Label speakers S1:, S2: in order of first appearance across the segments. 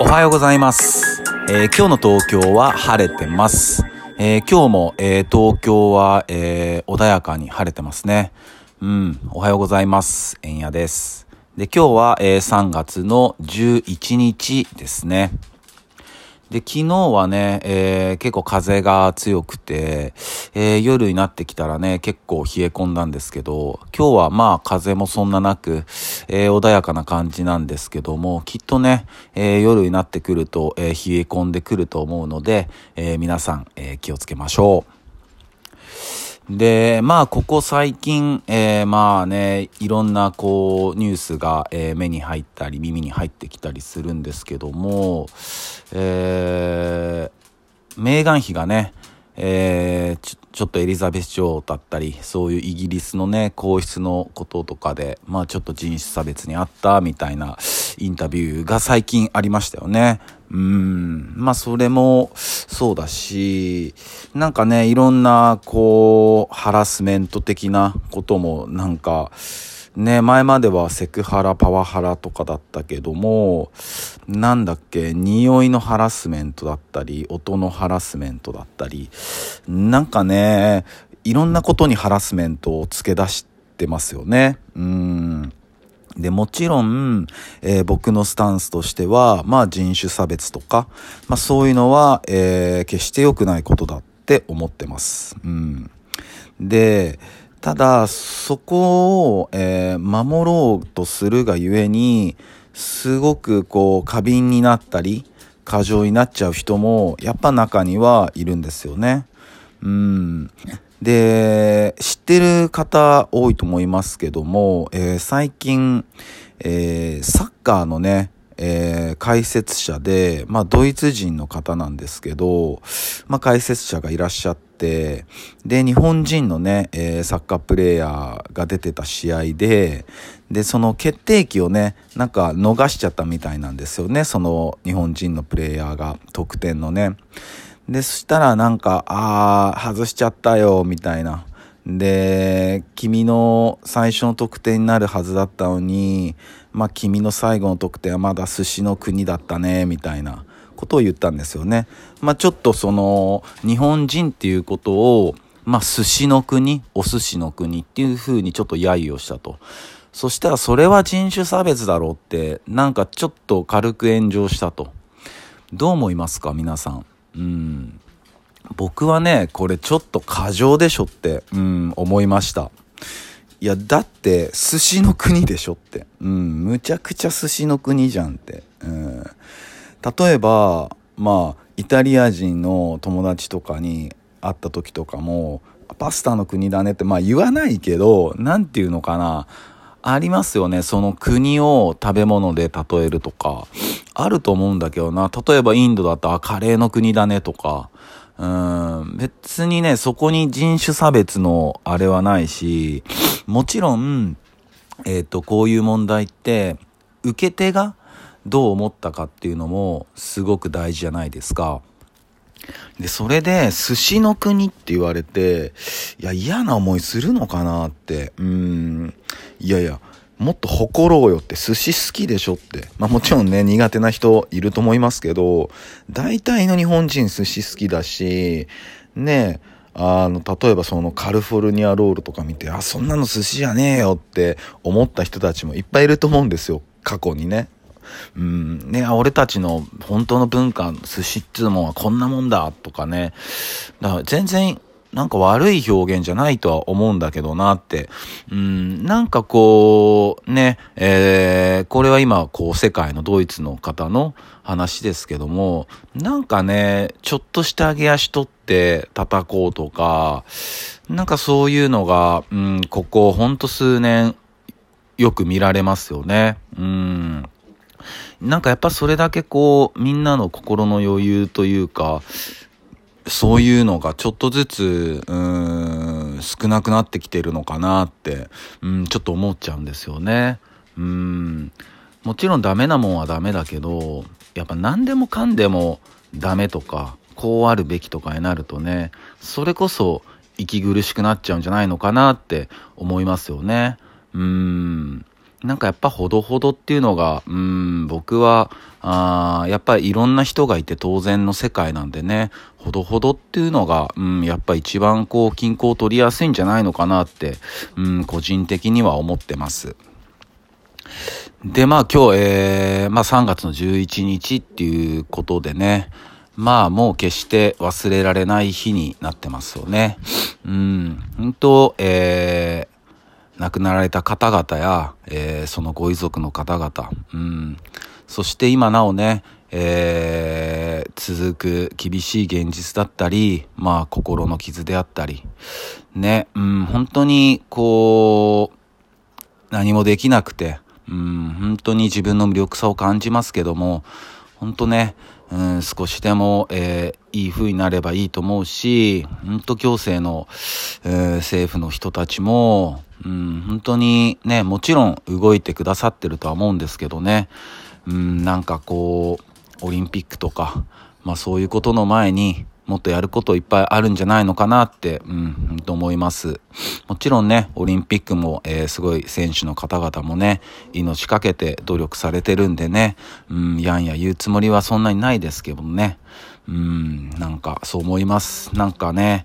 S1: おはようございます。えー今日の東京は晴れてます。えー今日も、えー東京は、え穏やかに晴れてますね。うん、おはようございます。えんやです。で、今日は、え3月の11日ですね。で、昨日はね、え結構風が強くて、え夜になってきたらね、結構冷え込んだんですけど、今日はまあ風もそんななく、えー穏やかな感じなんですけども、きっとね、えー夜になってくると、え冷え込んでくると思うので、え皆さん、え気をつけましょう。で、まあ、ここ最近、えーまあね、いろんな、こう、ニュースが、えー目に入ったり、耳に入ってきたりするんですけども、えーメーガン妃がね、えーちょ、ちょっとエリザベス女王だったり、そういうイギリスのね、皇室のこととかで、まあちょっと人種差別にあったみたいなインタビューが最近ありましたよね。うん。まあそれもそうだし、なんかね、いろんな、こう、ハラスメント的なこともなんか、ね、前まではセクハラ、パワハラとかだったけども、なんだっけ、匂いのハラスメントだったり、音のハラスメントだったり、なんかね、いろんなことにハラスメントを付け出してますよね。うん。で、もちろん、えー僕のスタンスとしては、まあ人種差別とか、まあそういうのは、えー決して良くないことだって思ってます。うん。で、ただ、そこを、えー守ろうとするがゆえに、すごくこう、過敏になったり、過剰になっちゃう人も、やっぱ中にはいるんですよね。うん。で、知ってる方多いと思いますけども、えー最近、えーサッカーのね、えー解説者で、まあ、ドイツ人の方なんですけど、まあ、解説者がいらっしゃって、で、日本人のね、えーサッカープレーヤーが出てた試合で、で、その決定機をね、なんか逃しちゃったみたいなんですよね、その日本人のプレイヤーが、得点のね。で、そしたらなんか、あー、外しちゃったよ、みたいな。で、君の最初の得点になるはずだったのに、まあ君の最後の得点はまだ寿司の国だったね、みたいなことを言ったんですよね。まあちょっとその、日本人っていうことを、まあ寿司の国、お寿司の国っていう風にちょっと揶揄をしたと。そしたらそれは人種差別だろうって、なんかちょっと軽く炎上したと。どう思いますか皆さん？うん。僕はね、これちょっと過剰でしょって、うん、思いました。いや、だって、寿司の国でしょって。うん、むちゃくちゃ寿司の国じゃんって。うん。例えば、まあ、イタリア人の友達とかに会った時とかも、パスタの国だねって、まあ言わないけど、なんていうのかな。ありますよね。その国を食べ物で例えるとか。あると思うんだけどな。例えばインドだったらカレーの国だねとか。うん。別にね、そこに人種差別のあれはないし、もちろん、えっ、と、こういう問題って、受け手がどう思ったかっていうのもすごく大事じゃないですか。で、それで、寿司の国って言われて、いや、嫌な思いするのかなって。うん。いやいや、もっと誇ろうよって、寿司好きでしょって。まあもちろんね、苦手な人いると思いますけど、大体の日本人寿司好きだし、ねあの、例えばそのカリフォルニアロールとか見て、あ、そんなの寿司じゃねえよって思った人たちもいっぱいいると思うんですよ。過去にね。うん、ね、俺たちの本当の文化、寿司っていうもんはこんなもんだとかね。だから全然、なんか悪い表現じゃないとは思うんだけどなって。うん、なんかこう、ね、えー、これは今、こう、世界のドイツの方の話ですけども、なんかね、ちょっとした上げ足取って叩こうとか、なんかそういうのが、うん、ここ、ほんと数年、よく見られますよね。うん。なんかやっぱそれだけこう、みんなの心の余裕というか、そういうのがちょっとずつ、うーん、少なくなってきてるのかなって、うん、ちょっと思っちゃうんですよね。うん。もちろんダメなもんはダメだけど、やっぱ何でもかんでもダメとか、こうあるべきとかになるとね、それこそ息苦しくなっちゃうんじゃないのかなって思いますよね。うん。なんかやっぱほどほどっていうのが、うん、僕は、あやっぱりいろんな人がいて当然の世界なんでね、ほどほどっていうのが、うん、やっぱ一番こう、均衡を取りやすいんじゃないのかなって、うん、個人的には思ってます。で、まあ今日、えー、まあ3月の11日っていうことでね、まあもう決して忘れられない日になってますよね。うん、本当えー、亡くなられた方々や、えー、そのご遺族の方々、うん、そして今なおね、えー、続く厳しい現実だったり、まあ心の傷であったり、ね、うん、本当にこう、何もできなくて、うん、本当に自分の無力さを感じますけども、本当ね、うん、少しでも、えー、いい風になればいいと思うし、本当行政の、えー、政府の人たちも、うん、本当にね、もちろん動いてくださってるとは思うんですけどね、うん、なんかこう、オリンピックとか、まあそういうことの前に、もっとやることいっぱいあるんじゃないのかなって、うん、と思います。もちろんね、オリンピックも、えー、すごい選手の方々もね、命かけて努力されてるんでね、うん、やんや言うつもりはそんなにないですけどね。うん、なんかそう思います。なんかね、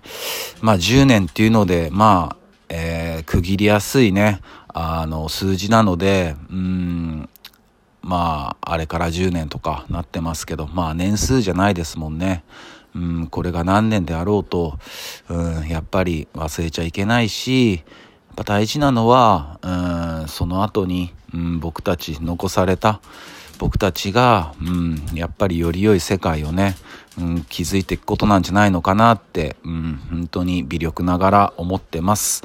S1: まあ10年っていうので、まあ、えー、区切りやすいね、あの、数字なので、うん、まあ、あれから10年とかなってますけど、まあ年数じゃないですもんね。うん、これが何年であろうと、うん、やっぱり忘れちゃいけないし、やっぱ大事なのは、うん、その後に、うん、僕たち残された僕たちが、うん、やっぱりより良い世界をね、うん、築いていくことなんじゃないのかなって、うん、本当に微力ながら思ってます。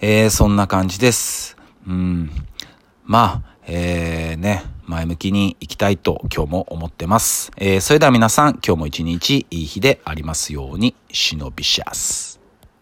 S1: えー、そんな感じです。うん、まあ、えー、ね、前向きに行きたいと今日も思ってます。えー、それでは皆さん、今日も一日いい日でありますように、忍びシャス。